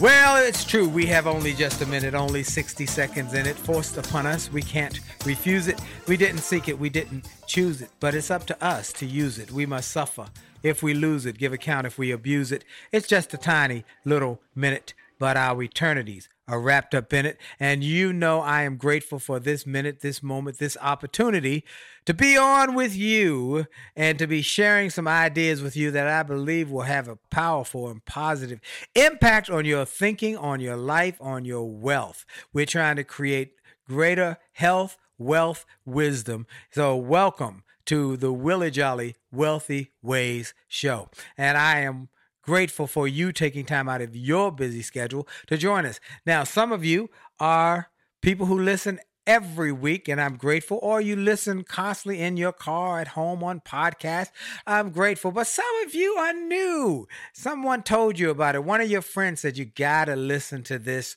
Well, it's true. We have only just a minute, only 60 seconds in it, forced upon us. We can't refuse it. We didn't seek it. We didn't choose it. But it's up to us to use it. We must suffer if we lose it, give account if we abuse it. It's just a tiny little minute, but our eternities are wrapped up in it. And you know, I am grateful for this minute, this moment, this opportunity to be on with you and to be sharing some ideas with you that I believe will have a powerful and positive impact on your thinking, on your life, on your wealth. We're trying to create greater health, wealth, wisdom. So, welcome to the Willie Jolly Wealthy Ways Show. And I am grateful for you taking time out of your busy schedule to join us. Now, some of you are people who listen every week, and I'm grateful, or you listen constantly in your car, at home, on podcast. I'm grateful. But some of you are new. Someone told you about it. One of your friends said you got to listen to this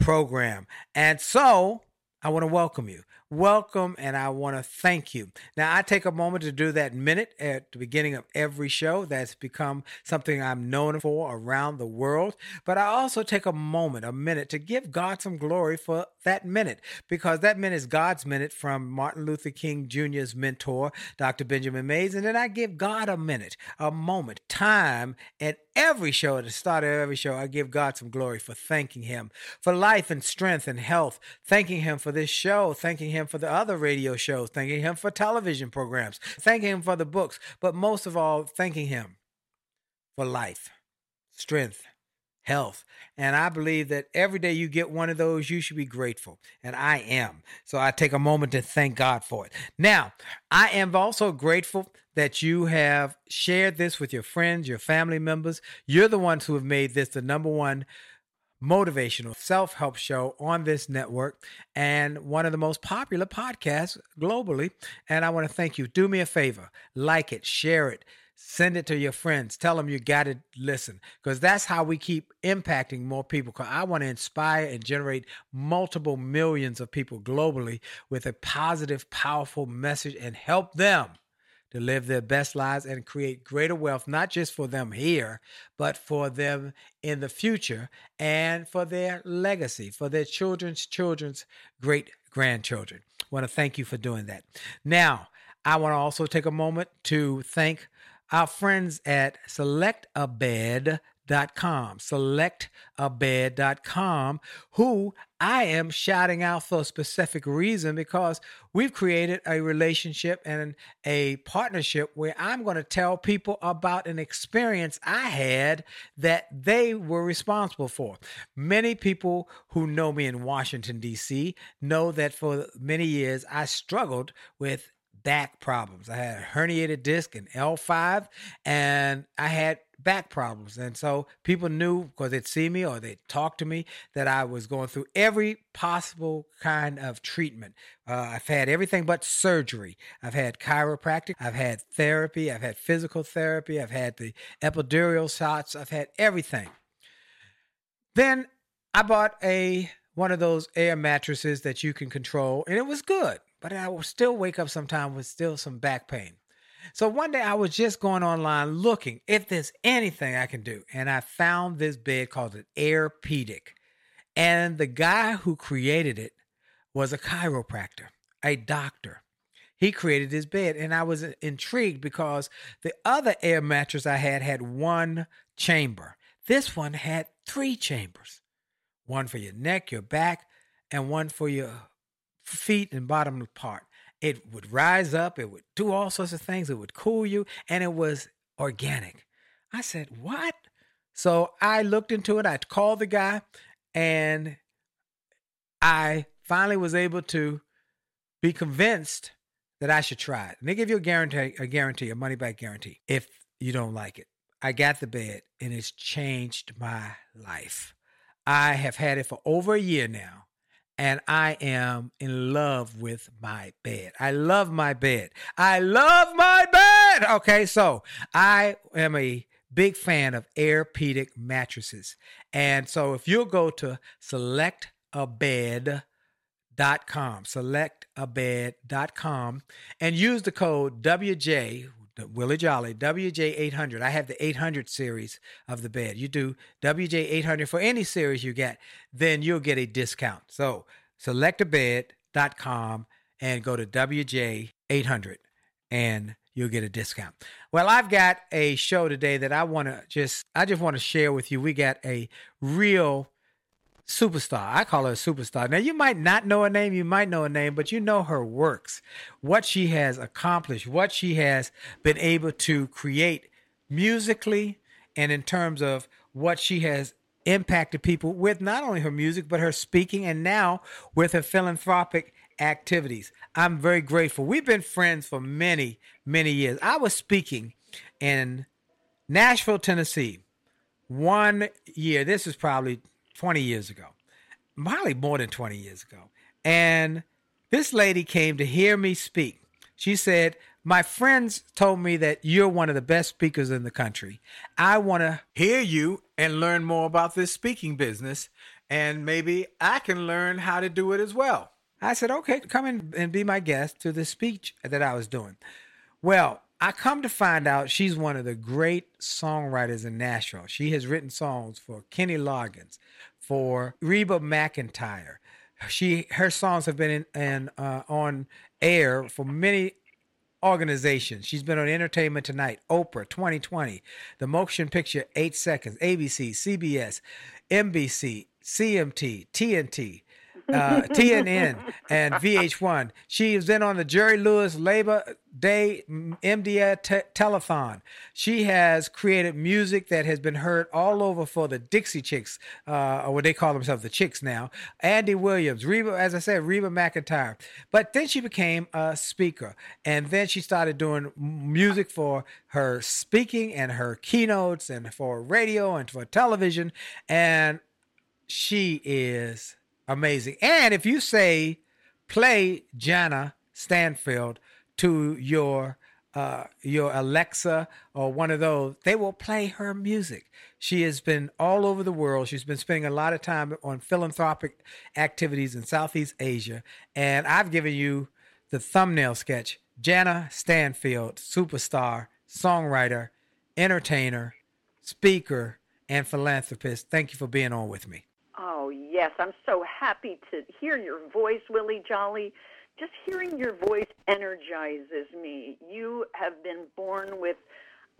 program. And so I want to welcome you welcome and I want to thank you. Now, I take a moment to do that minute at the beginning of every show. That's become something I'm known for around the world. But I also take a moment, a minute, to give God some glory for that minute because that minute is God's minute from Martin Luther King Jr.'s mentor, Dr. Benjamin Mays. And then I give God a minute, a moment, time, and every show, at the start of every show, I give God some glory for thanking Him for life and strength and health, thanking Him for this show, thanking Him for the other radio shows, thanking Him for television programs, thanking Him for the books, but most of all, thanking Him for life, strength, health. And I believe that every day you get one of those, you should be grateful. And I am. So I take a moment to thank God for it. Now, I am also grateful that you have shared this with your friends, your family members. You're the ones who have made this the number one motivational self help show on this network and one of the most popular podcasts globally. And I want to thank you. Do me a favor like it, share it. Send it to your friends. Tell them you got to listen because that's how we keep impacting more people. Because I want to inspire and generate multiple millions of people globally with a positive, powerful message and help them to live their best lives and create greater wealth, not just for them here, but for them in the future and for their legacy, for their children's children's great grandchildren. I want to thank you for doing that. Now, I want to also take a moment to thank our friends at Select a Bed selectabed.com, selectabed.com, who I am shouting out for a specific reason because we've created a relationship and a partnership where I'm going to tell people about an experience I had that they were responsible for. Many people who know me in Washington, D.C., know that for many years I struggled with back problems. I had a herniated disc in L5 and I had back problems. And so people knew because they'd see me or they'd talk to me that I was going through every possible kind of treatment. Uh, I've had everything but surgery. I've had chiropractic, I've had therapy, I've had physical therapy, I've had the epidural shots, I've had everything. Then I bought a one of those air mattresses that you can control, and it was good. But I would still wake up sometime with still some back pain. So one day I was just going online looking if there's anything I can do. And I found this bed called an Airpedic. And the guy who created it was a chiropractor, a doctor. He created this bed. And I was intrigued because the other air mattress I had had one chamber. This one had three chambers one for your neck, your back, and one for your feet and bottom part. It would rise up, it would do all sorts of things, it would cool you, and it was organic. I said, What? So I looked into it, I called the guy, and I finally was able to be convinced that I should try it. And they give you a guarantee, a guarantee, a money back guarantee if you don't like it. I got the bed and it's changed my life. I have had it for over a year now and I am in love with my bed. I love my bed. I love my bed. Okay, so I am a big fan of Airpedic mattresses. And so if you'll go to selectabed.com, selectabed.com, and use the code WJ, Willie Jolly, WJ800. I have the 800 series of the bed. You do WJ800 for any series you get, then you'll get a discount. So selectabed.com and go to WJ800 and you'll get a discount. Well, I've got a show today that I want to just I just want to share with you. We got a real superstar. I call her a superstar. Now, you might not know her name, you might know her name, but you know her works, what she has accomplished, what she has been able to create musically, and in terms of what she has impacted people with not only her music, but her speaking, and now with her philanthropic activities. I'm very grateful. We've been friends for many, many years. I was speaking in Nashville, Tennessee, one year. This is probably 20 years ago, probably more than 20 years ago. And this lady came to hear me speak. She said, My friends told me that you're one of the best speakers in the country. I want to hear you and learn more about this speaking business, and maybe I can learn how to do it as well. I said, Okay, come in and be my guest to the speech that I was doing. Well, I come to find out she's one of the great songwriters in Nashville. She has written songs for Kenny Loggins, for Reba McEntire. She her songs have been in, in uh, on air for many organizations. She's been on Entertainment Tonight, Oprah 2020, The Motion Picture 8 Seconds, ABC, CBS, NBC, CMT, TNT, uh, TNN and VH1. She has been on the Jerry Lewis Labor Day MDA te- telethon. She has created music that has been heard all over for the Dixie Chicks, uh, or what they call themselves, the Chicks now. Andy Williams, Reba, as I said, Reba McEntire. But then she became a speaker, and then she started doing music for her speaking and her keynotes, and for radio and for television. And she is amazing. And if you say play Jana Stanfield to your uh, your Alexa or one of those, they will play her music. She has been all over the world. She's been spending a lot of time on philanthropic activities in Southeast Asia. And I've given you the thumbnail sketch Jana Stanfield, superstar, songwriter, entertainer, speaker, and philanthropist. Thank you for being on with me. Oh, yes. I'm so happy to hear your voice, Willie Jolly. Just hearing your voice energizes me. You have been born with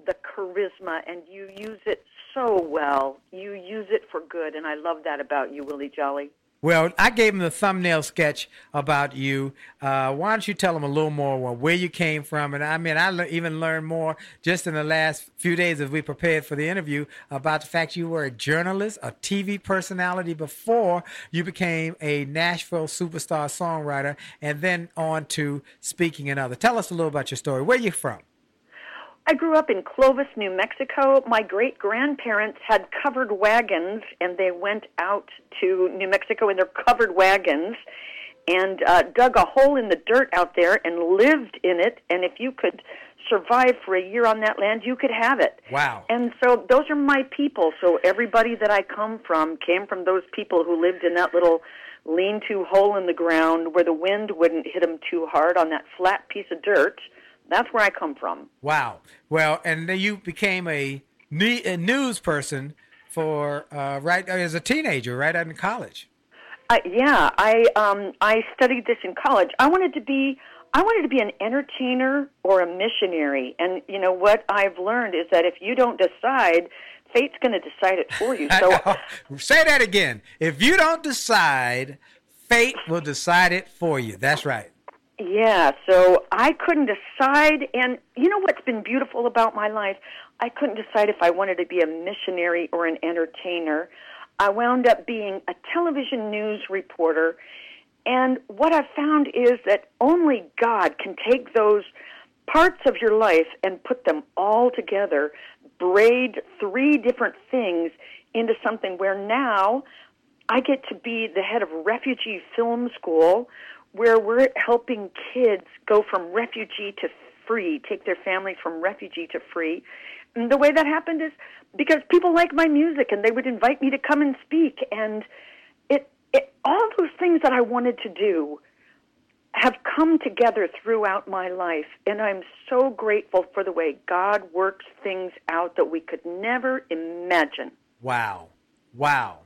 the charisma and you use it so well. You use it for good, and I love that about you, Willie Jolly. Well, I gave him the thumbnail sketch about you. Uh, why don't you tell him a little more where you came from? And I mean, I le- even learned more just in the last few days as we prepared for the interview about the fact you were a journalist, a TV personality before you became a Nashville superstar songwriter, and then on to speaking and other. Tell us a little about your story. Where you from? I grew up in Clovis, New Mexico. My great grandparents had covered wagons, and they went out to New Mexico in their covered wagons and uh, dug a hole in the dirt out there and lived in it. And if you could survive for a year on that land, you could have it. Wow. And so those are my people. So everybody that I come from came from those people who lived in that little lean to hole in the ground where the wind wouldn't hit them too hard on that flat piece of dirt that's where I come from. Wow. Well, and then you became a, a news person for uh, right as a teenager, right out in college. Uh, yeah, I um, I studied this in college. I wanted to be I wanted to be an entertainer or a missionary. And you know what I've learned is that if you don't decide, fate's going to decide it for you. So say that again. If you don't decide, fate will decide it for you. That's right. Yeah, so I couldn't decide. And you know what's been beautiful about my life? I couldn't decide if I wanted to be a missionary or an entertainer. I wound up being a television news reporter. And what I've found is that only God can take those parts of your life and put them all together, braid three different things into something where now I get to be the head of Refugee Film School, where we're helping kids go from refugee to free, take their families from refugee to free. And the way that happened is because people like my music and they would invite me to come and speak and it, it all those things that I wanted to do have come together throughout my life and I'm so grateful for the way God works things out that we could never imagine. Wow. Wow.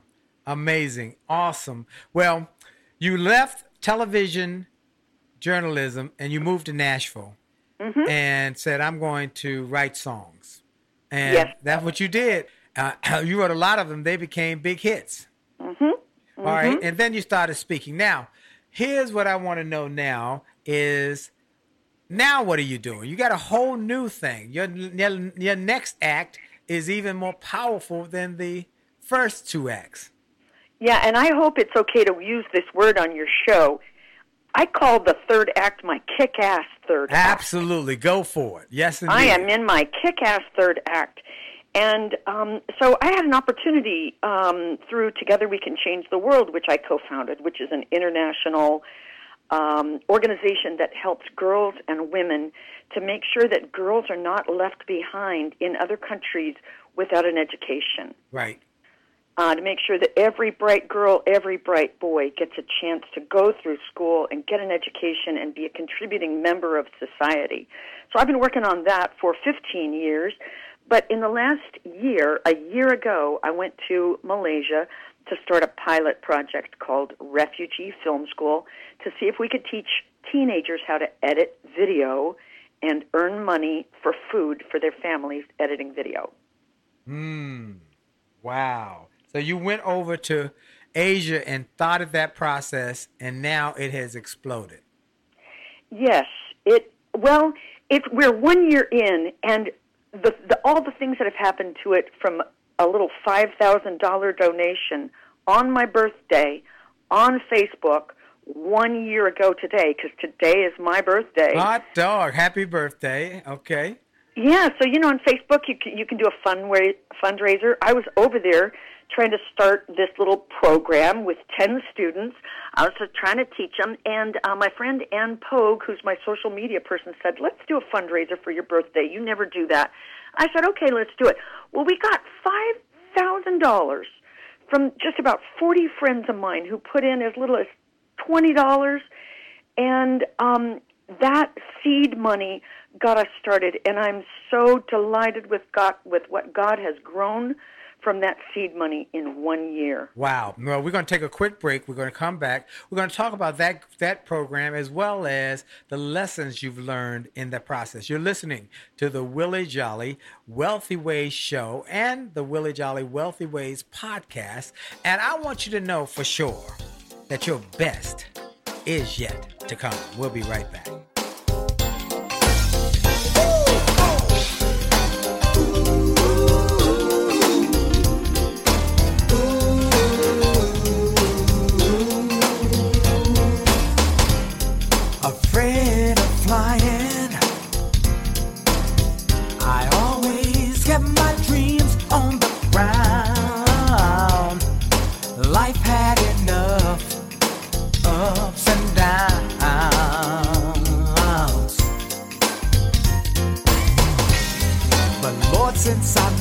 Amazing. Awesome. Well, you left television journalism and you moved to Nashville mm-hmm. and said, I'm going to write songs. And yes. that's what you did. Uh, you wrote a lot of them. They became big hits. Mm-hmm. Mm-hmm. All right. And then you started speaking. Now, here's what I want to know now is now what are you doing? You got a whole new thing. Your, your, your next act is even more powerful than the first two acts. Yeah, and I hope it's okay to use this word on your show. I call the third act my kick ass third Absolutely. Act. Go for it. Yes, indeed. I am in my kick ass third act. And um, so I had an opportunity um, through Together We Can Change the World, which I co founded, which is an international um, organization that helps girls and women to make sure that girls are not left behind in other countries without an education. Right uh, to make sure that every bright girl, every bright boy gets a chance to go through school and get an education and be a contributing member of society. So I've been working on that for 15 years. But in the last year, a year ago, I went to Malaysia to start a pilot project called Refugee Film School to see if we could teach teenagers how to edit video and earn money for food for their families editing video. Hmm. Wow. So you went over to Asia and started that process, and now it has exploded. Yes, it. Well, it's we're one year in, and the, the all the things that have happened to it from a little five thousand dollar donation on my birthday on Facebook one year ago today because today is my birthday. Hot dog! Happy birthday! Okay. Yeah, so you know on Facebook you can, you can do a fund fundraiser. I was over there trying to start this little program with 10 students. I was trying to teach them. And uh, my friend Ann Pogue, who's my social media person, said, let's do a fundraiser for your birthday. You never do that. I said, okay, let's do it. Well, we got $5,000 from just about 40 friends of mine who put in as little as $20. And um, that seed money got us started. And I'm so delighted with God, with what God has grown from that seed money in one year. Wow. Well, we're going to take a quick break. We're going to come back. We're going to talk about that that program as well as the lessons you've learned in that process. You're listening to the Willie Jolly Wealthy Ways show and the Willie Jolly Wealthy Ways podcast, and I want you to know for sure that your best is yet to come. We'll be right back.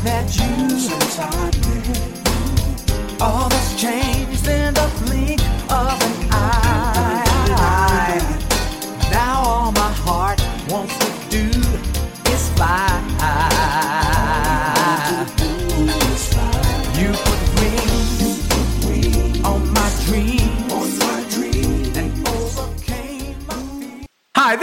Since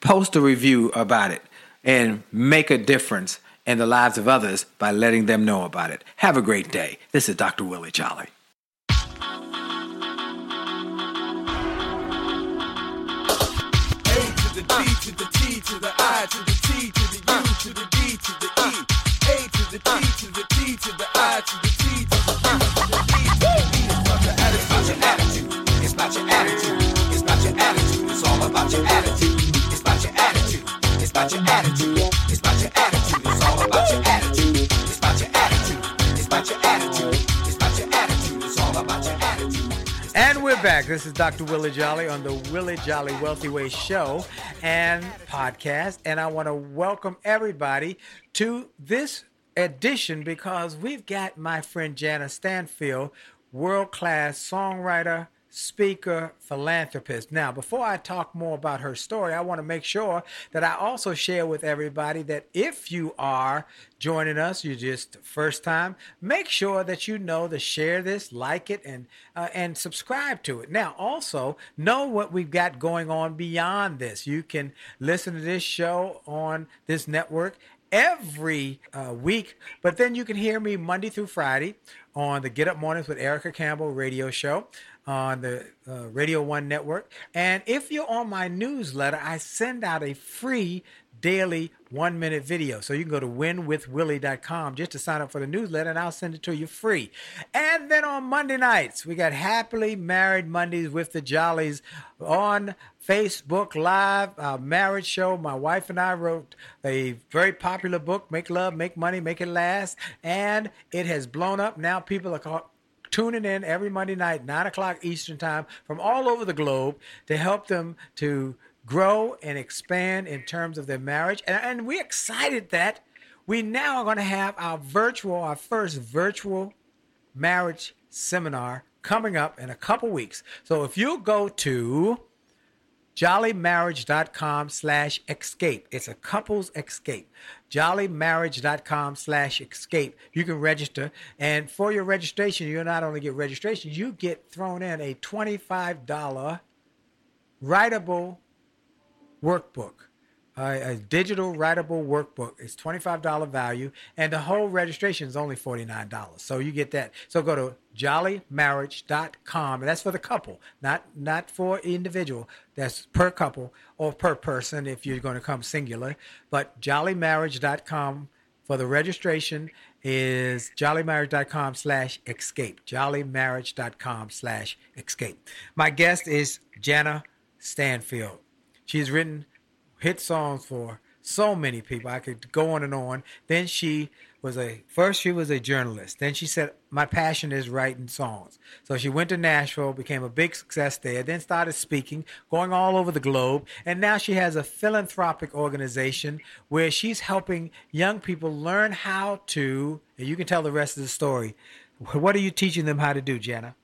post a review about it and make a difference in the lives of others by letting them know about it. Have a great day. This is Dr. Willie Jolly. And we're back. This is Dr. Willie Jolly on the Willie Jolly Wealthy Way show and podcast. And I want to welcome everybody to this edition because we've got my friend Jana Stanfield, world class songwriter, speaker, philanthropist. Now, before I talk more about her story, I want to make sure that I also share with everybody that if you are joining us, you're just first time, make sure that you know to share this, like it, and uh, and subscribe to it. Now, also know what we've got going on beyond this. You can listen to this show on this network every uh, week, but then you can hear me Monday through Friday on the Get Up Mornings with Erica Campbell radio show on the uh, Radio One network. And if you're on my newsletter, I send out a free daily one minute video. So you can go to winwithwillie.com just to sign up for the newsletter and I'll send it to you free. And then on Monday nights, we got Happily Married Mondays with the Jollies on Facebook Live, our marriage show. My wife and I wrote a very popular book, Make Love, Make Money, Make It Last. And it has blown up. Now people are called tuning in every Monday night, 9 o'clock Eastern Time, from all over the globe to help them to grow and expand in terms of their marriage. And, and we're excited that we now are going to have our virtual, our first virtual marriage seminar coming up in a couple weeks. So if you go to jollymarriage.com slash escape. It's a couples escape. jollymarriage.com slash escape. You can register. And for your registration, you not only get registration, you get thrown in a $25 writable workbook. A, a digital writable workbook. It's $25 value, and the whole registration is only $49. So you get that. So go to jollymarriage.com, and that's for the couple, not not for individual. That's per couple or per person if you're going to come singular. But jollymarriage.com for the registration is jollymarriage.com slash escape. Jollymarriage.com slash escape. My guest is Jana Stanfield. She's written hit songs for so many people. I could go on and on. Then she was a first she was a journalist. Then she said my passion is writing songs. So she went to Nashville, became a big success there, then started speaking, going all over the globe, and now she has a philanthropic organization where she's helping young people learn how to, and you can tell the rest of the story. What are you teaching them how to do, Jana?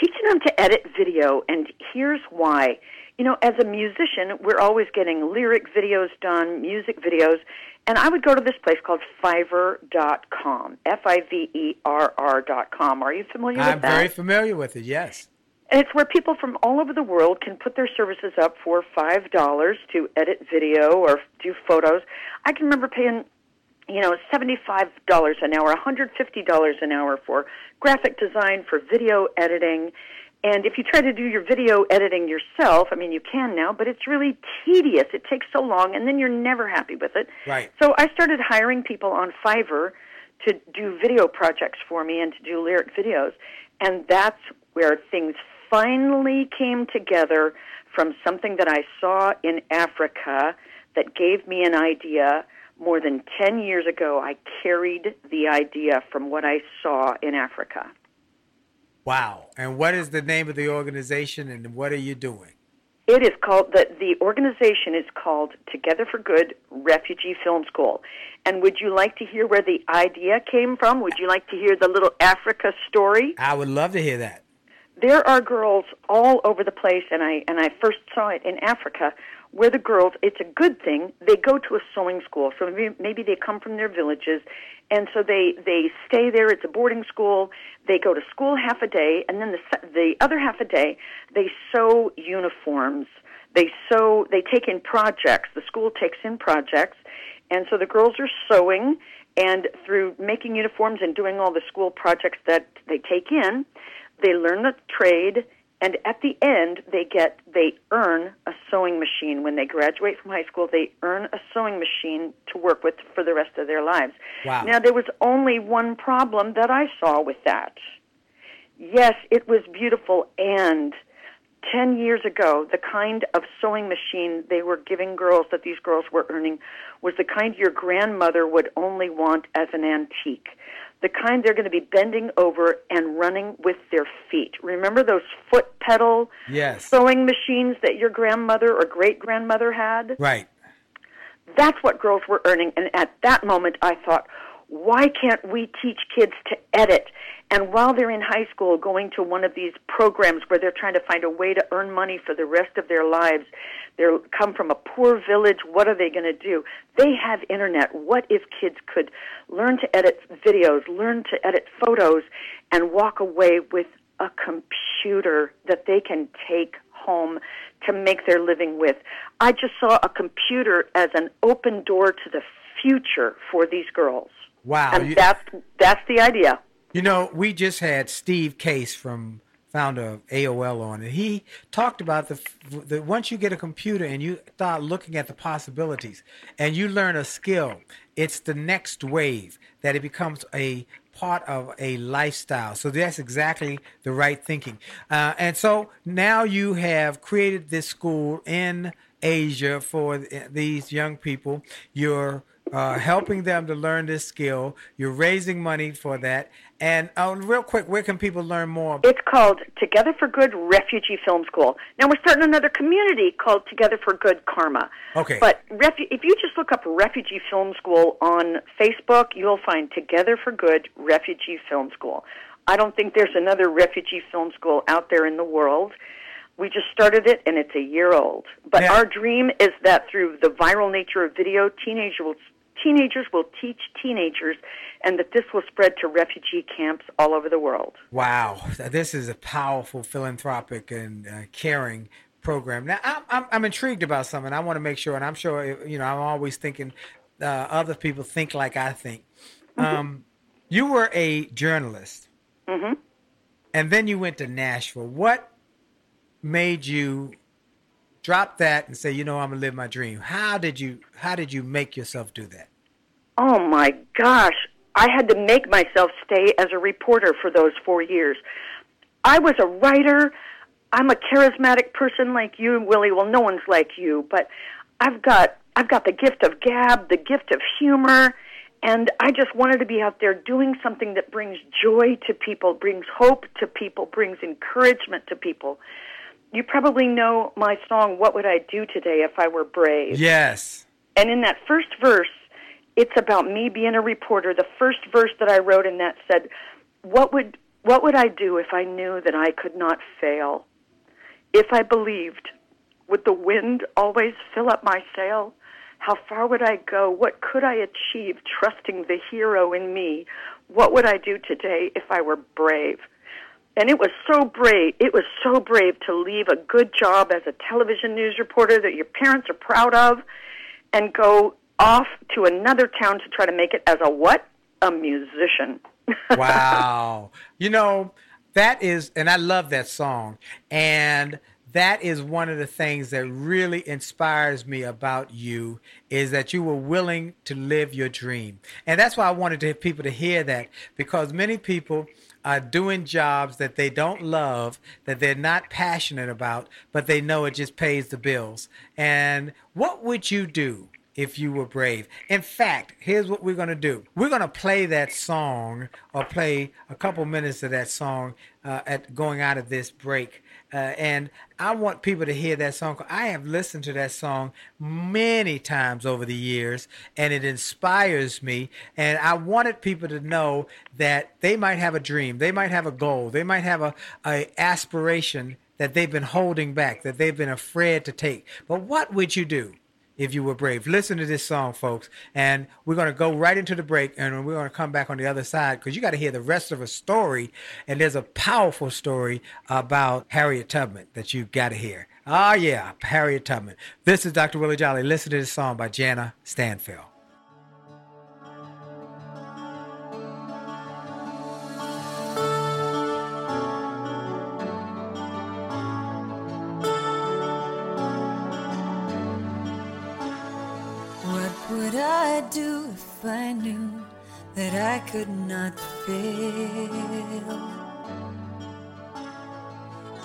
Teaching them to edit video, and here's why you know, as a musician, we're always getting lyric videos done, music videos, and I would go to this place called Fiverr.com, F-I-V-E-R-R.com. Are you familiar I'm with that? I'm very familiar with it, yes. And it's where people from all over the world can put their services up for five dollars to edit video or do photos. I can remember paying, you know, seventy-five dollars an hour, one hundred fifty dollars an hour for graphic design, for video editing, and if you try to do your video editing yourself, I mean, you can now, but it's really tedious. It takes so long, and then you're never happy with it. Right. So I started hiring people on Fiverr to do video projects for me and to do lyric videos. And that's where things finally came together from something that I saw in Africa that gave me an idea. More than 10 years ago, I carried the idea from what I saw in Africa. Wow. And what is the name of the organization and what are you doing? It is called the the organization is called Together for Good Refugee Film School. And would you like to hear where the idea came from? Would you like to hear the little Africa story? I would love to hear that. There are girls all over the place and I and I first saw it in Africa where the girls it's a good thing they go to a sewing school. So maybe, maybe they come from their villages and so they they stay there it's a boarding school they go to school half a day and then the the other half a day they sew uniforms. They sew they take in projects the school takes in projects and so the girls are sewing and through making uniforms and doing all the school projects that they take in they learn the trade and at the end they get they earn a sewing machine. When they graduate from high school they earn a sewing machine to work with for the rest of their lives. Wow. now there was only one problem that i saw with that. Yes it was beautiful. And 10 years ago the kind of sewing machine they were giving girls that these girls were earning was the kind your grandmother would only want as an antique the kind they're going to be bending over and running with their feet. Remember those foot pedal Yes. sewing machines that your grandmother or great grandmother had? Right. That's what girls were earning. And at that moment, I thought, why can't we teach kids to edit? And while they're in high school, going to one of these programs where they're trying to find a way to earn money for the rest of their lives, they come from a poor village. What are they going to do? They have internet. What if kids could learn to edit videos, learn to edit photos, and walk away with a computer that they can take home to make their living with? I just saw a computer as an open door to the future for these girls. Wow. And You, that's that's the idea. you know, we just had Steve Case from founder of AOL on and he talked about the, that once you get a computer and you start looking at the possibilities and you learn a skill, it's the next wave that it becomes a part of a lifestyle. So that's exactly the right thinking. Uh, and so now you have created this school in Asia for th- these young people. You're uh, helping them to learn this skill. You're raising money for that. And uh, real quick, where can people learn more? It's called Together for Good Refugee Film School. Now we're starting another community called Together for Good Karma. Okay. But refu- if you just look up Refugee Film School on Facebook, you'll find Together for Good Refugee Film School. I don't think there's another refugee film school out there in the world. We just started it and it's a year old. But Yeah. our dream is that through the viral nature of video, teenagers will, teenagers will teach teenagers and that this will spread to refugee camps all over the world. Wow, this is a powerful philanthropic and uh, caring program. Now, I'm, I'm, I'm intrigued about something. I want to make sure, and I'm sure, you know, I'm always thinking uh, other people think like I think. Um, you were a journalist, hmm and then you went to Nashville. What made you drop that and say, you know, I'm gonna live my dream? How did you How did you make yourself do that? Oh my gosh. I had to make myself stay as a reporter for those four years. I was a writer. I'm a charismatic person like you, Willie. Well, no one's like you, but I've got I've got the gift of gab, the gift of humor, and I just wanted to be out there doing something that brings joy to people, brings hope to people, brings encouragement to people. You probably know my song "What Would I Do Today If I Were Brave." Yes. And in that first verse, it's about me being a reporter. The first verse that I wrote in that said, "What would what would I do if I knew that I could not fail? If I believed, would the wind always fill up my sail? How far would I go? What could I achieve trusting the hero in me? What would I do today if I were brave?" And it was so brave. It was so brave to leave a good job as a television news reporter that your parents are proud of and go off to another town to try to make it as a what? A musician. wow. You know, that is, and I love that song. And that is one of the things that really inspires me about you is that you were willing to live your dream. And that's why I wanted to people to hear that because many people are doing jobs that they don't love, that they're not passionate about, but they know it just pays the bills. And what would you do if you were brave. In fact, here's what we're going to do. We're going to play that song or play a couple minutes of that song uh, at going out of this break. Uh, and I want people to hear that song. I have listened to that song many times over the years, and it inspires me. And I wanted people to know that they might have a dream, they might have a goal, they might have a, a aspiration that they've been holding back, that they've been afraid to take. But what would you do? If you were brave. Listen to this song, folks, and we're going to go right into the break, and we're going to come back on the other side because you got to hear the rest of a story, and there's a powerful story about Harriet Tubman that you've got to hear. Ah, yeah, Harriet Tubman. This is Dr. Willie Jolly. Listen to this song by Jana Stanfield. I do if I knew that I could not fail?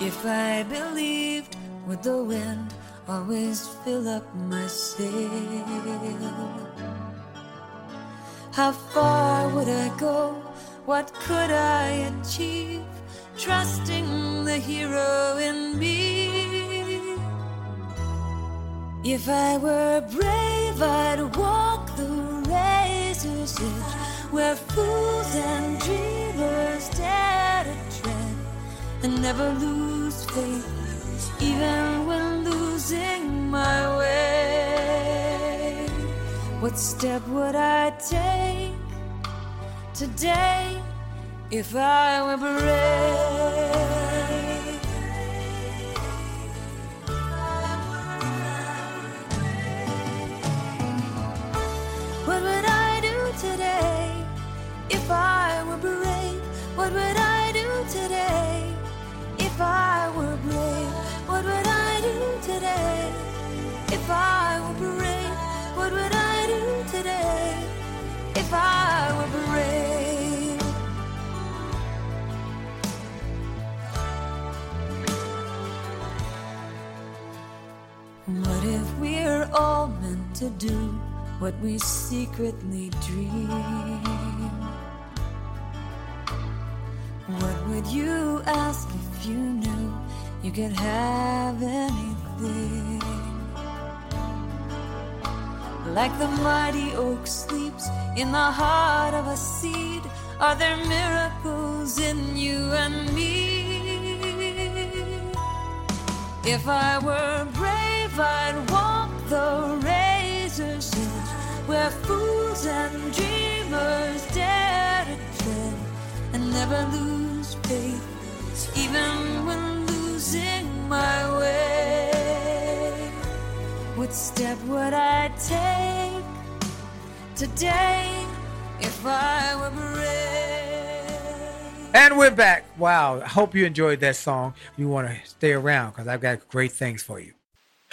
If I believed, would the wind always fill up my sail? How far would I go? What could I achieve? Trusting the hero in me. If I were brave, I'd walk the razor's edge where fools and dreamers dare to tread and never lose faith, even when losing my way. What step would I take today if I were brave? What would I do today if I were brave? What would I do today if I were brave? What would I do today if I were brave? What would I do today if I were brave? What if we're all meant to do what we secretly dream? What would you ask if you knew you could have anything? Like the mighty oak sleeps in the heart of a seed, are there miracles in you and me? If I were brave, I'd walk the razor's edge where fools and dreamers dare to tread and never lose faith, even when losing my way. What step would I take today if I were brave? And we're back. Wow. I hope you enjoyed that song. You want to stay around because I've got great things for you.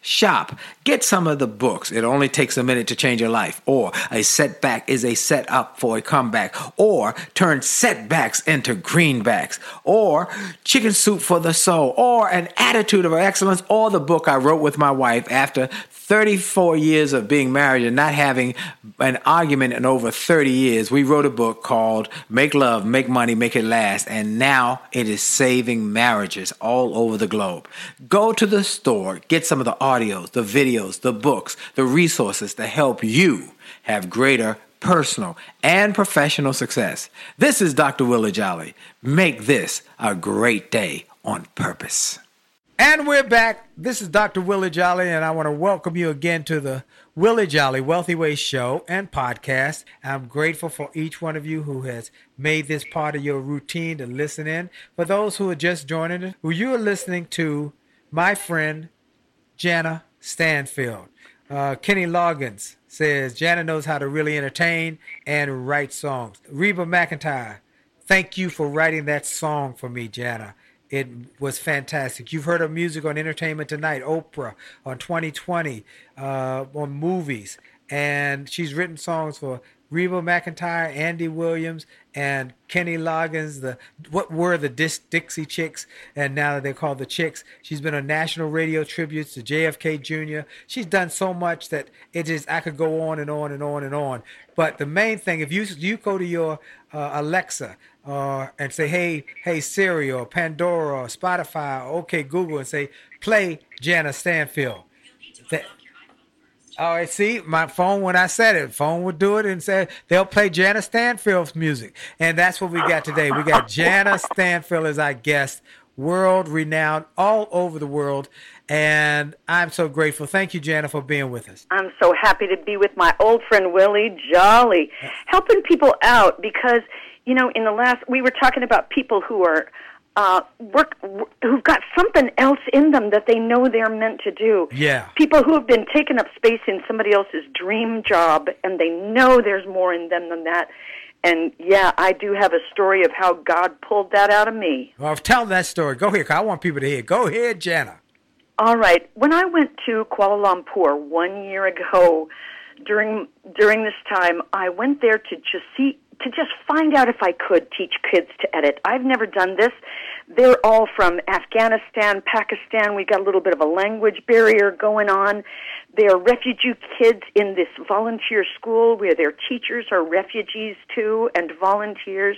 shop. Get some of the books. It only takes a minute to change your life. Or a setback is a setup for a comeback. Or turn setbacks into greenbacks. Or chicken soup for the soul. Or an attitude of excellence. Or the book I wrote with my wife after 34 years of being married and not having an argument in over 30 years, we wrote a book called Make Love, Make Money, Make It Last, and now it is saving marriages all over the globe. Go to the store, get some of the audios, the videos, the books, the resources to help you have greater personal and professional success. This is Dr. Willie Jolly. Make this a great day on purpose. And we're back. This is Dr. Willie Jolly, and I want to welcome you again to the Willie Jolly Wealthy Ways Show and podcast. I'm grateful for each one of you who has made this part of your routine to listen in. For those who are just joining us, who you are listening to, my friend Jana Stanfield. Uh, Kenny Loggins says Jana knows how to really entertain and write songs. Reba McEntire, thank you for writing that song for me, Jana. It was fantastic. You've heard her music on Entertainment Tonight, Oprah, on 2020, uh, on movies. And she's written songs for Reba McEntire, Andy Williams, and Kenny Loggins. The what were the Dis- Dixie Chicks, and now that they're called the Chicks. She's been on national radio tributes to JFK Jr. She's done so much that it is I could go on and on and on and on. But the main thing, if you you go to your uh, Alexa uh, and say, "Hey, hey Siri or Pandora or Spotify or OK Google," and say, "Play Jana Stanfield." That, all right, see, my phone, when I said it, phone would do it and say they'll play Jana Stanfield's music. And that's what we got today. We got Jana Stanfield as our guest, world renowned all over the world. And I'm so grateful. Thank you, Jana, for being with us. I'm so happy to be with my old friend Willie Jolly, helping people out because, you know, in the last, we were talking about people who are uh, work who've got something else in them that they know they're meant to do. Yeah. People who have been taking up space in somebody else's dream job and they know there's more in them than that. And yeah, I do have a story of how God pulled that out of me. Well, tell that story. Go ahead, 'cause I want people to hear. Go ahead, Jana. All right. When I went to Kuala Lumpur one year ago, during during this time, I went there to just see to just find out if I could teach kids to edit. I've never done this. They're all from Afghanistan, Pakistan. We've got a little bit of a language barrier going on. They're refugee kids in this volunteer school where their teachers are refugees too and volunteers.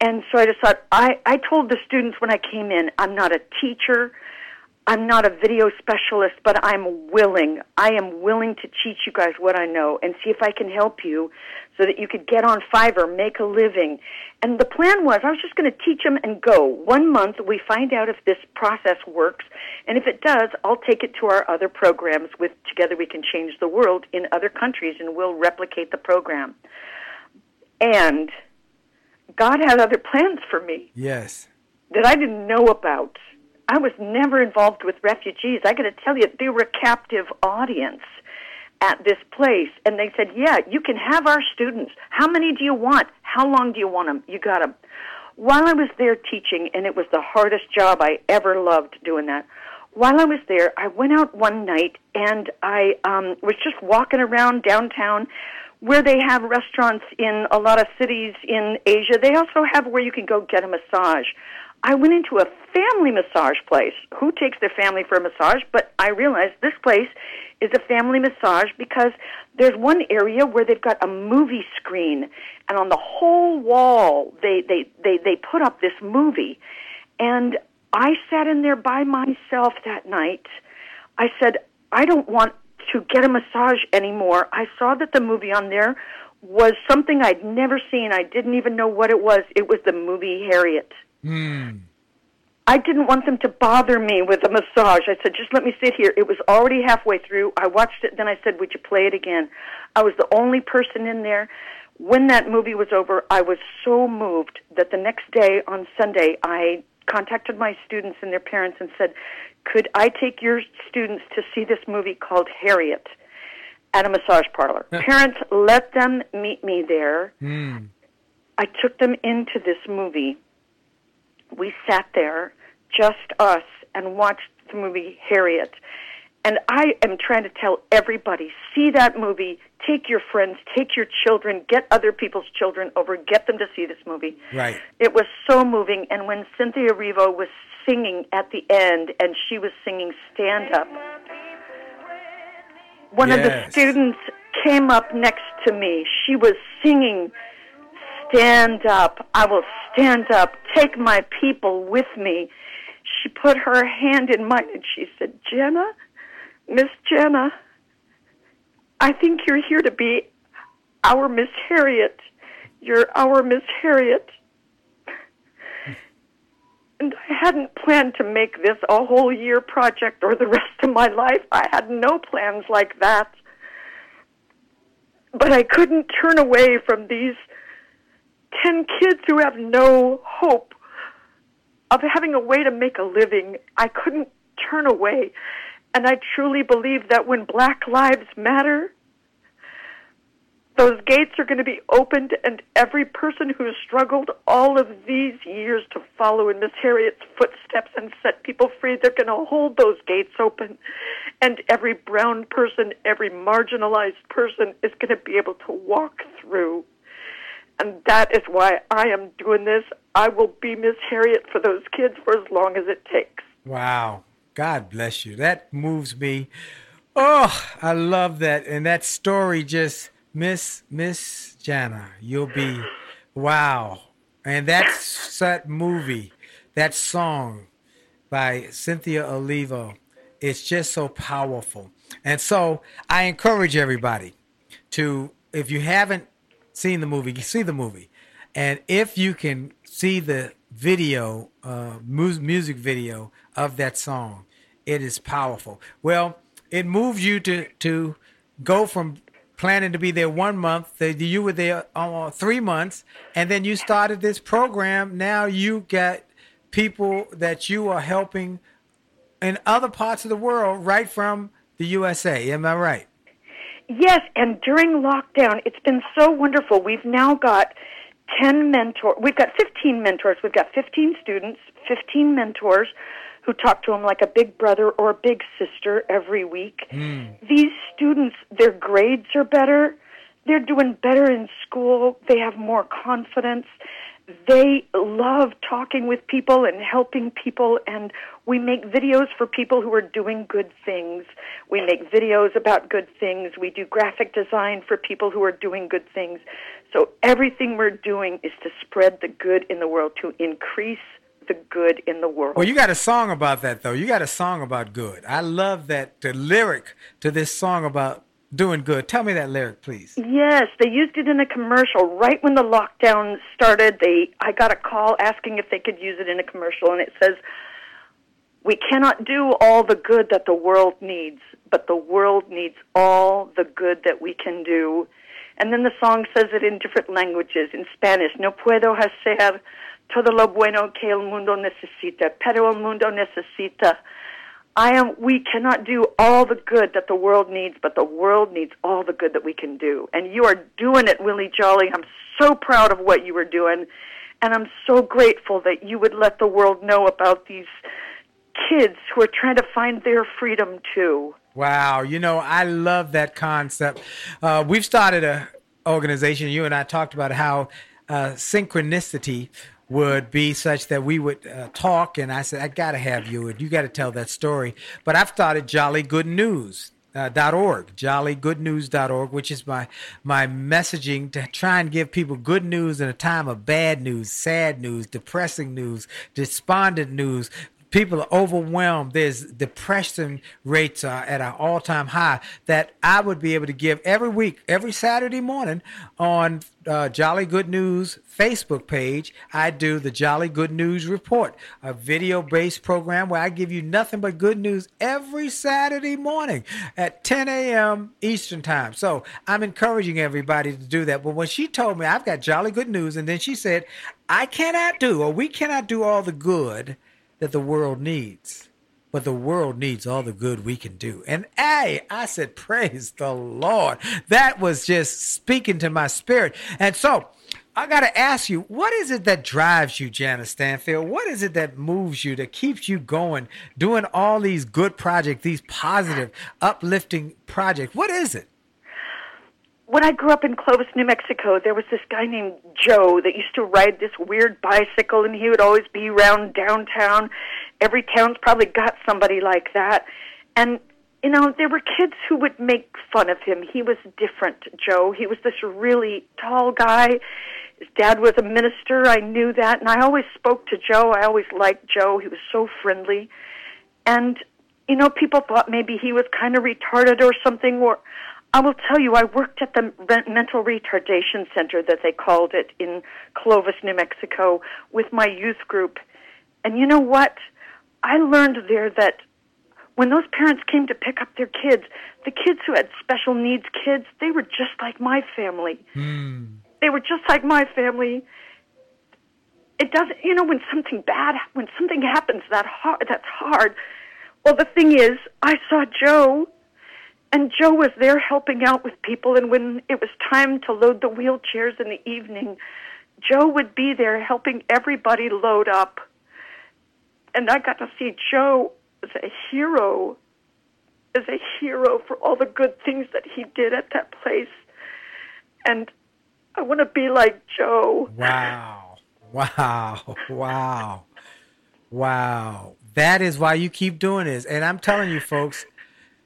And so I just thought, I, I told the students when I came in, I'm not a teacher. I'm not a video specialist, but I'm willing. I am willing to teach you guys what I know and see if I can help you so that you could get on Fiverr, make a living. And the plan was I was just going to teach them and go. One month, we find out if this process works. And if it does, I'll take it to our other programs with Together We Can Change the World in other countries and we'll replicate the program. And God had other plans for me Yes. that I didn't know about. I was never involved with refugees. I got to tell you, they were a captive audience at this place. And they said, Yeah, you can have our students. How many do you want? How long do you want them? You got them. while I was there teaching, and it was the hardest job I ever loved doing that. While I was there, I went out one night and I um, was just walking around downtown where they have restaurants in a lot of cities in Asia. They also have where you can go get a massage. I went into a family massage place. Who takes their family for a massage? But I realized this place is a family massage because there's one area where they've got a movie screen and on the whole wall they they they they put up this movie and I sat in there by myself that night. I said, I don't want to get a massage anymore. I saw that the movie on there was something I'd never seen. I didn't even know what it was. It was the movie Harriet. Hmm. I didn't want them to bother me with a massage. I said, just let me sit here. It was already halfway through. I watched it, then I said, would you play it again? I was the only person in there. When that movie was over, I was so moved that the next day on Sunday, I contacted my students and their parents and said, could I take your students to see this movie called Harriet at a massage parlor? parents, let them meet me there. Hmm. I took them into this movie. We sat there, just us, and watched the movie Harriet. And I am trying to tell everybody see that movie, take your friends, take your children, get other people's children over, get them to see this movie. Right. It was so moving. And when Cynthia Erivo was singing at the end, and she was singing Stand Up, one of the students came up next to me. She was singing Stand Up. I will stand up. Take my people with me. She put her hand in mine and she said, Jenna, Miss Jenna, I think you're here to be our Miss Harriet. You're our Miss Harriet. And I hadn't planned to make this a whole year project or the rest of my life. I had no plans like that. But I couldn't turn away from these 10 kids who have no hope of having a way to make a living. I couldn't turn away. And I truly believe that when Black Lives Matter, those gates are going to be opened, and every person who has struggled all of these years to follow in Miss Harriet's footsteps and set people free, they're going to hold those gates open. And every brown person, every marginalized person is going to be able to walk through. And that is why I am doing this. I will be Miss Harriet for those kids for as long as it takes. Wow. God bless you. That moves me. Oh, I love that. And that story just Miss Miss Jana, you'll be wow. And that's that movie, that song by Cynthia Olivo. It's just so powerful. And so I encourage everybody to if you haven't seen the movie, see the movie. And if you can see the video, uh, mu- music video of that song, it is powerful. Well, it moves you to to go from planning to be there one month. The, you were there uh, three months, and then you started this program. Now you got people that you are helping in other parts of the world, right from the USA. Am I right? Yes, and during lockdown, it's been so wonderful. We've now got 10 mentors. We've got 15 mentors. We've got 15 students, 15 mentors who talk to them like a big brother or a big sister every week. Hmm. These students, their grades are better. They're doing better in school. They have more confidence. They love talking with people and helping people, and we make videos for people who are doing good things. We make videos about good things. We do graphic design for people who are doing good things. So everything we're doing is to spread the good in the world, to increase the good in the world. Well, you got a song about that though. You got a song about good. I love that the lyric to this song about doing good. Tell me that lyric, please. Yes, they used it in a commercial right when the lockdown started. They I got a call asking if they could use it in a commercial and it says we cannot do all the good that the world needs, but the world needs all the good that we can do. And then the song says it in different languages. In Spanish, no puedo hacer todo lo bueno que el mundo necesita, pero el mundo necesita I am. We cannot do all the good that the world needs, but the world needs all the good that we can do. And you are doing it, Willie Jolly. I'm so proud of what you are doing, And I'm so grateful that you would let the world know about these kids who are trying to find their freedom too. Wow, you know, I love that concept. Uh, we've started a organization. You and I talked about how uh, synchronicity would be such that we would uh, talk, and I said, I got to have you, and you got to tell that story. But I've started Jolly Good News. Uh, dot org jollygoodnews.org which is my my messaging to try and give people good news in a time of bad news sad news depressing news despondent news people are overwhelmed. There's depression rates are at an all time high that I would be able to give every week, every Saturday morning on uh, Jolly Good News Facebook page. I do the Jolly Good News Report, a video based program where I give you nothing but good news every Saturday morning at 10 a.m. Eastern Time. So I'm encouraging everybody to do that. But when she told me I've got Jolly Good News, and then she said, I cannot do, or we cannot do all the good that the world needs. But the world needs all the good we can do. And hey, I said, Praise the Lord. That was just speaking to my spirit. And so I got to ask you, what is it that drives you, Jana Stanfield? What is it that moves you, that keeps you going, doing all these good projects, these positive, uplifting projects? What is it? When I grew up in Clovis, New Mexico, there was this guy named Joe that used to ride this weird bicycle, and he would always be around downtown. Every town's probably got somebody like that. And, you know, there were kids who would make fun of him. He was different, Joe. He was this really tall guy. His dad was a minister. I knew that. And I always spoke to Joe. I always liked Joe. He was so friendly. And, you know, people thought maybe he was kind of retarded or something, or I will tell you, I worked at the mental retardation center that they called it in Clovis, New Mexico, with my youth group. And you know what? I learned there that when those parents came to pick up their kids, the kids who had special needs kids, they were just like my family. Hmm. They were just like my family. It doesn't, you know, when something bad, when something happens that hard, that's hard. Well, the thing is, I saw Joe and Joe was there helping out with people. And when it was time to load the wheelchairs in the evening, Joe would be there helping everybody load up. And I got to see Joe as a hero, as a hero for all the good things that he did at that place. And I want to be like Joe. Wow. Wow. Wow. Wow. That is why you keep doing this. And I'm telling you, folks,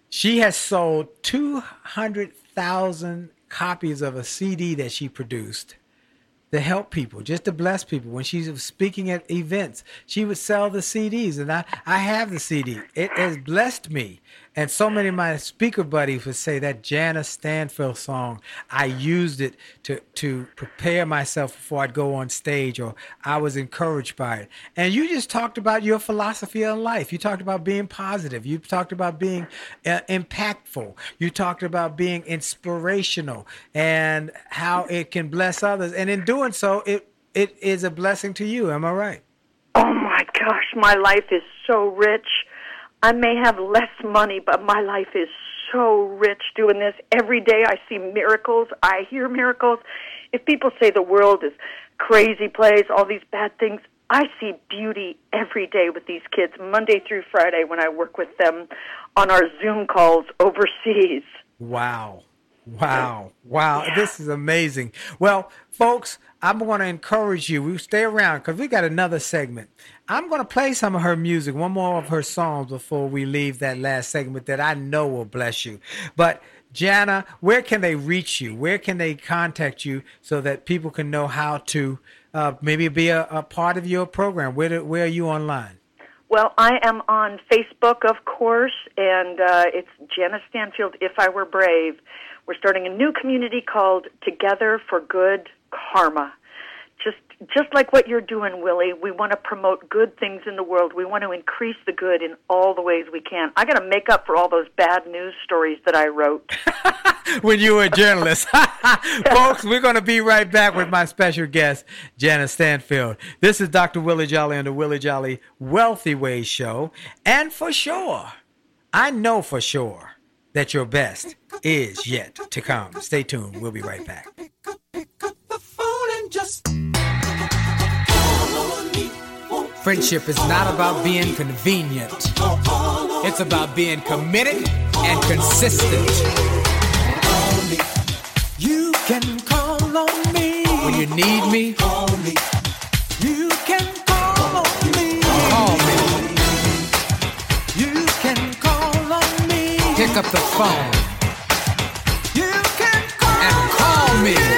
she has sold 200,000 copies of a CD that she produced to help people, just to bless people. When she was speaking at events, she would sell the CDs, and I, I have the CD. It has blessed me. And so many of my speaker buddies would say that Jana Stanfield song, I used it to, to prepare myself before I'd go on stage, or I was encouraged by it. And you just talked about your philosophy of life. You talked about being positive. You talked about being uh, impactful. You talked about being inspirational and how it can bless others. And in doing so, it it is a blessing to you. Am I right? Oh my gosh, my life is so rich. I may have less money, but my life is so rich doing this. Every day I see miracles. I hear miracles. If people say the world is crazy place, all these bad things, I see beauty every day with these kids, Monday through Friday when I work with them on our Zoom calls overseas. Wow. Wow. Wow. Yeah. This is amazing. Well, folks, I'm going to encourage you. We stay around because we got another segment. I'm going to play some of her music, one more of her songs before we leave that last segment that I know will bless you. But Jana, where can they reach you? Where can they contact you so that people can know how to uh, maybe be a, a, part of your program? Where, do, where are you online? Well, I am on Facebook, of course, and uh, it's Jana Stanfield, If I Were Brave. We're starting a new community called Together for Good Karma just just like what you're doing, Willie. We want to promote good things in the world. We want to increase the good in all the ways we can. I got to make up for all those bad news stories that I wrote when you were a journalist. Folks, we're going to be right back with my special guest, Jana Stanfield. This is Dr. Willie Jolly on the Willie Jolly Wealthy Ways Show, and for sure, I know for sure that your best is yet to come. Stay tuned. We'll be right back. Friendship is not about being convenient. It's about being committed and consistent. You can call on me. When you need me, up the phone You can call and call me.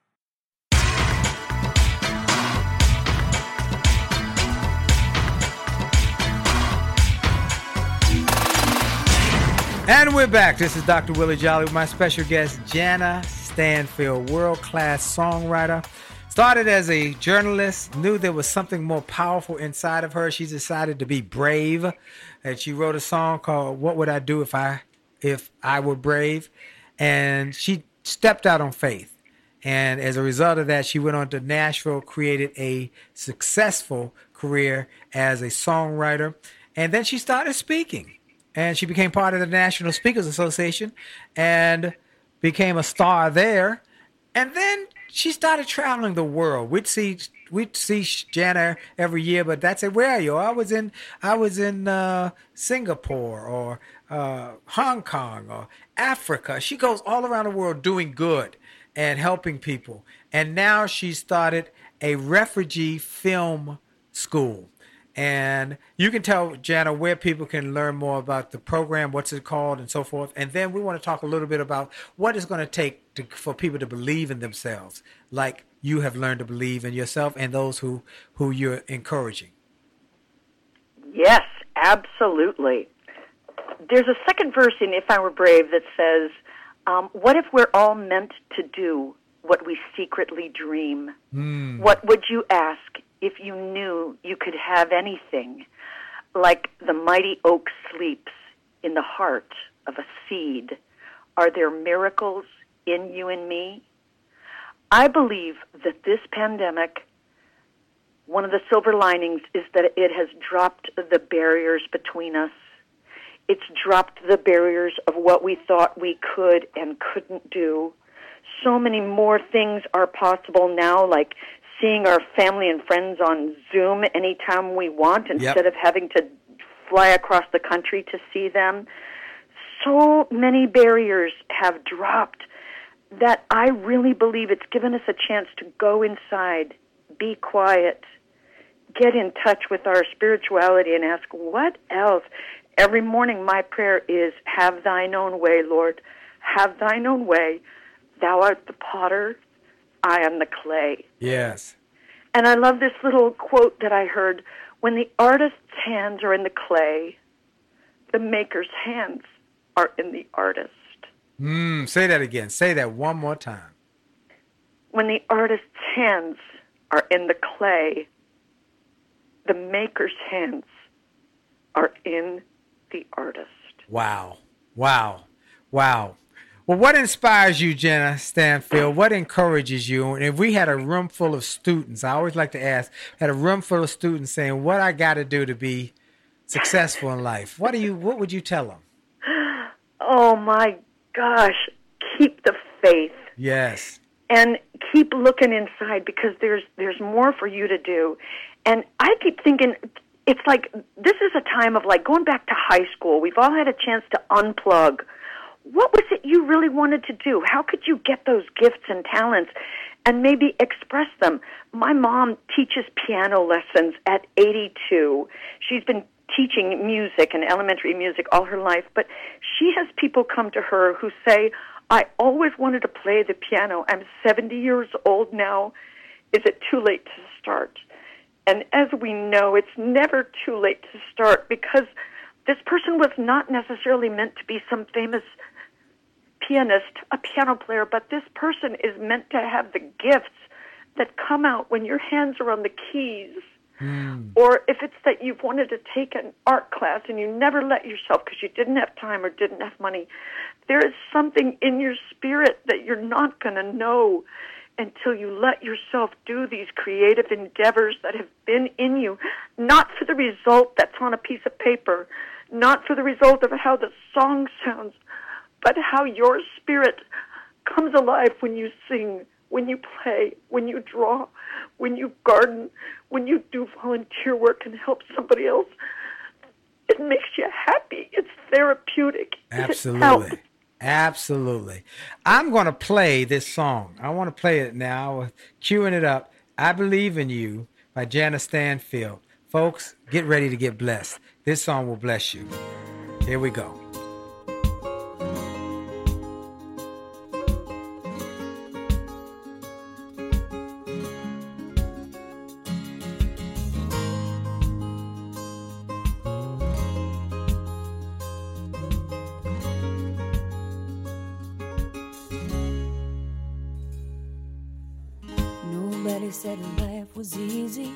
And we're back. This is Dr. Willie Jolly with my special guest, Jana Stanfield, world class songwriter. Started as a journalist, knew there was something more powerful inside of her. She decided to be brave, and she wrote a song called "What Would I Do If I If I Were Brave," and she stepped out on faith. And as a result of that, she went on to Nashville, created a successful career as a songwriter, and then she started speaking and she became part of the National Speakers Association and became a star there. And then she started traveling the world. We'd see we'd see Jana every year, but that's it. Where are you? I was in I was in uh, Singapore or uh, Hong Kong or Africa. She goes all around the world doing good and helping people. And now she started a refugee film school. And you can tell Jana where people can learn more about the program, what's it called, and so forth. And then we want to talk a little bit about what it's going to take to, for people to believe in themselves, like you have learned to believe in yourself and those who, who you're encouraging. Yes, absolutely. There's a second verse in If I Were Brave that says, um, What if we're all meant to do what we secretly dream? What would you ask if you knew you could have anything? Like the mighty oak sleeps in the heart of a seed. Are there miracles in you and me? I believe that this pandemic, one of the silver linings is that it has dropped the barriers between us. It's dropped the barriers of what we thought we could and couldn't do. So many more things are possible now, like seeing our family and friends on Zoom anytime we want instead of having to fly across the country to see them. So many barriers have dropped that I really believe it's given us a chance to go inside, be quiet, get in touch with our spirituality and ask, what else? Every morning, my prayer is, Have thine own way, Lord. Have thine own way. Thou art the potter, I am the clay. Yes. And I love this little quote that I heard when the artist's hands are in the clay, the maker's hands are in the artist. Mm, say that again. Say that one more time. When the artist's hands are in the clay, the maker's hands are in the artist. Wow. Wow. Wow. Well, what inspires you, Jenna Stanfield? What encourages you? And if we had a room full of students, I always like to ask, had a room full of students saying, "What I got to do to be successful in life?" What do you? What would you tell them? Oh my gosh, keep the faith Yes. and keep looking inside because there's there's more for you to do. And I keep thinking it's like this is a time of like going back to high school. We've all had a chance to unplug. What was it you really wanted to do? How could you get those gifts and talents and maybe express them? My mom teaches piano lessons at 82. She's been teaching music and elementary music all her life, but she has people come to her who say, I always wanted to play the piano. I'm 70 years old now. Is it too late to start? And as we know, it's never too late to start because this person was not necessarily meant to be some famous pianist, a piano player, but this person is meant to have the gifts that come out when your hands are on the keys. Hmm. Or if it's that you've wanted to take an art class and you never let yourself because you didn't have time or didn't have money, there is something in your spirit that you're not going to know until you let yourself do these creative endeavors that have been in you, not for the result that's on a piece of paper, not for the result of how the song sounds, but how your spirit comes alive when you sing, when you play, when you draw, when you garden, when you do volunteer work and help somebody else. It makes you happy. It's therapeutic. It. Absolutely. Absolutely. I'm going to play this song. I want to play it now. Queuing it up. I Believe in You by Jana Stanfield. Folks, get ready to get blessed. This song will bless you. Here we go. Nobody said life was easy.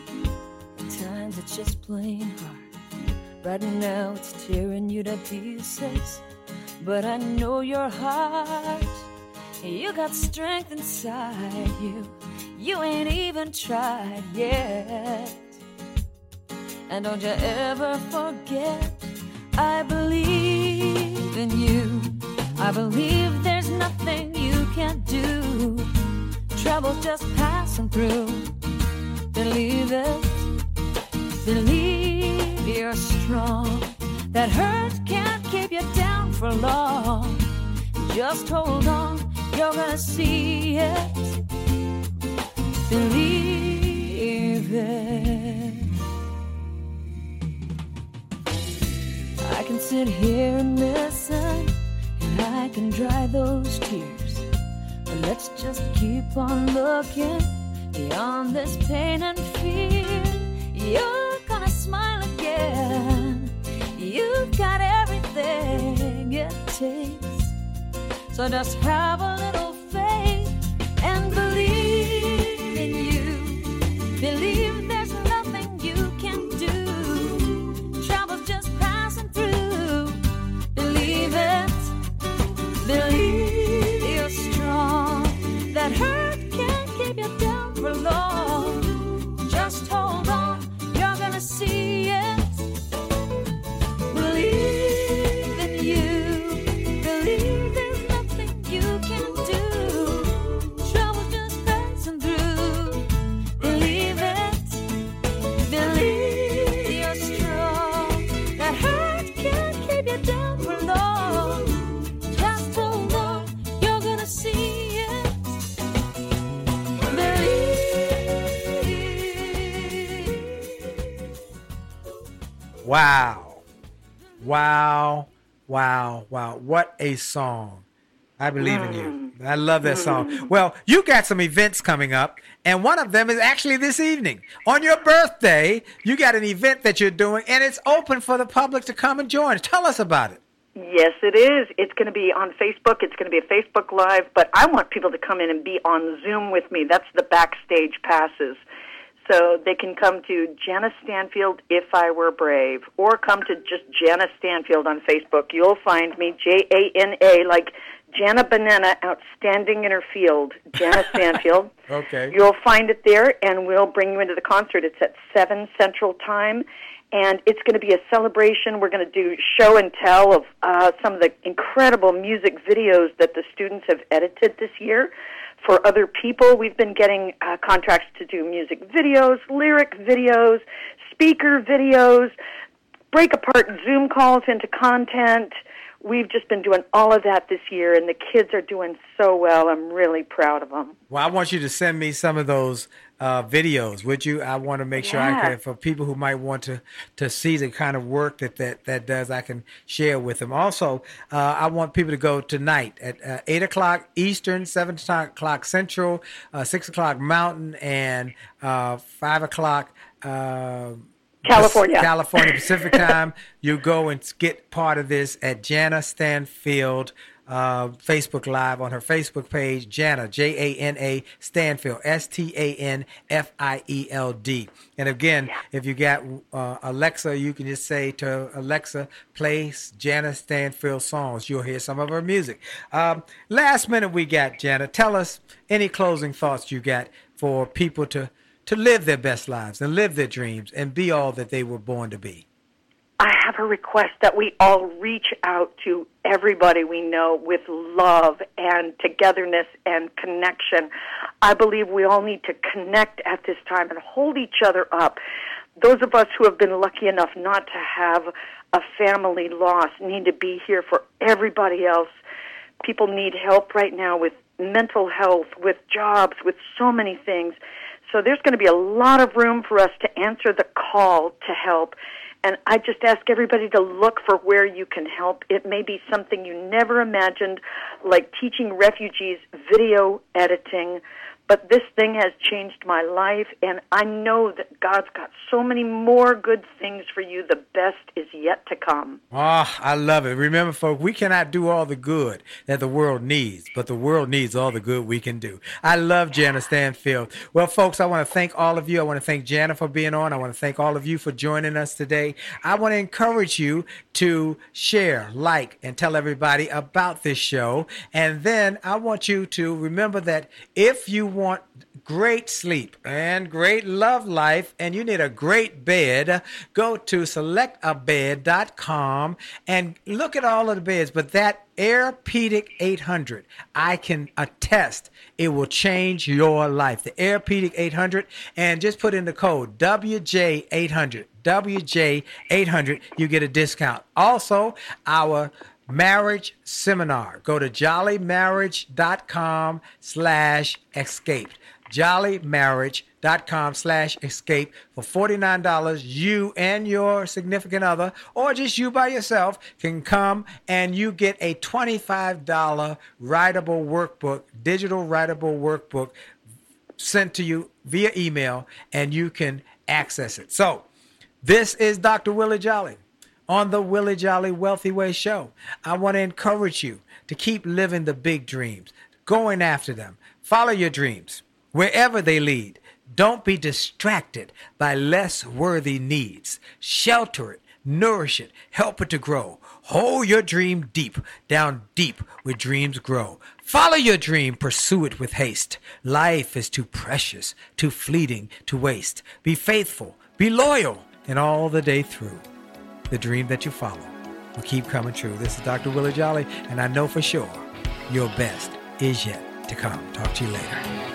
At times it's just plain hard. Right now it's tearing you to pieces. But I know your heart. You got strength inside you. You ain't even tried yet. And don't you ever forget, I believe in you. I believe there's nothing you can't do. Trouble's just passing through. Believe it. Believe you're strong. That hurt can't keep you down for long. Just hold on, you're gonna see it. Believe it. I can sit here and listen, and I can dry those tears. Let's just keep on looking beyond this pain and fear. You're gonna smile again. You've got everything it takes. So just have a little faith and believe in you. Believe. Wow. Wow. Wow. Wow. What a song. I believe in you. Mm. I love that song. Well, you got some events coming up, and one of them is actually this evening. On your birthday, you got an event that you're doing, and it's open for the public to come and join. Tell us about it. Yes, it is. It's going to be on Facebook. It's going to be a Facebook Live, but I want people to come in and be on Zoom with me. That's the backstage passes. So they can come to Jana Stanfield, If I Were Brave, or come to just Jana Stanfield on Facebook. You'll find me, J A N A, like Jana Banana, outstanding in her field, Janice Stanfield. Okay. You'll find it there, and we'll bring you into the concert. It's at 7 Central Time, and it's going to be a celebration. We're going to do show and tell of uh, some of the incredible music videos that the students have edited this year for other people. We've been getting uh, contracts to do music videos, lyric videos, speaker videos, break apart Zoom calls into content. We've just been doing all of that this year, and the kids are doing so well. I'm really proud of them. Well, I want you to send me some of those uh, videos, would you? I want to make sure I can, for people who might want to to see the kind of work that that, that does, I can share with them. Also, uh, I want people to go tonight at uh, eight o'clock Eastern, seven o'clock Central, uh, six o'clock Mountain, and uh, five o'clock. Uh, California. California Pacific time. You go and get part of this at Jana Stanfield uh, Facebook Live on her Facebook page, Jana, J A N A Stanfield, S T A N F I E L D. And again, if you got uh, Alexa, you can just say to Alexa, play Jana Stanfield songs. You'll hear some of her music. Um, last minute we got, Jana. Tell us any closing thoughts you got for people to to live their best lives and live their dreams and be all that they were born to be. I have a request that we all reach out to everybody we know with love and togetherness and connection. I believe we all need to connect at this time and hold each other up. Those of us who have been lucky enough not to have a family loss need to be here for everybody else. People need help right now with mental health, with jobs, with so many things. So there's going to be a lot of room for us to answer the call to help. And I just ask everybody to look for where you can help. It may be something you never imagined, like teaching refugees video editing. But this thing has changed my life, and I know that God's got so many more good things for you. The best is yet to come. Ah, I love it. Remember, folks, we cannot do all the good that the world needs, but the world needs all the good we can do. I love Jana Stanfield. Well, folks, I want to thank all of you. I want to thank Jana for being on. I want to thank all of you for joining us today. I want to encourage you to share, like, and tell everybody about this show. And then I want you to remember that if you want great sleep and great love life and you need a great bed, go to selectabed.com and look at all of the beds. But that Airpedic 800, I can attest it will change your life. The Airpedic 800, and just put in the code WJ800. WJ800, you get a discount. Also, our marriage seminar. Go to jollymarriage.com slash escape. Jollymarriage.com slash escape for $49. You and your significant other, or just you by yourself, can come and you get a $25 writable workbook, digital writable workbook sent to you via email, and you can access it. So, this is Dr. Willie Jolly on the Willie Jolly Wealthy Way Show. I want to encourage you to keep living the big dreams, going after them. Follow your dreams wherever they lead. Don't be distracted by less worthy needs. Shelter it, nourish it, help it to grow. Hold your dream deep, down deep where dreams grow. Follow your dream, pursue it with haste. Life is too precious, too fleeting to waste. Be faithful, be loyal, and all the day through. The dream that you follow will keep coming true. This is Dr. Willie Jolly, and I know for sure your best is yet to come. Talk to you later.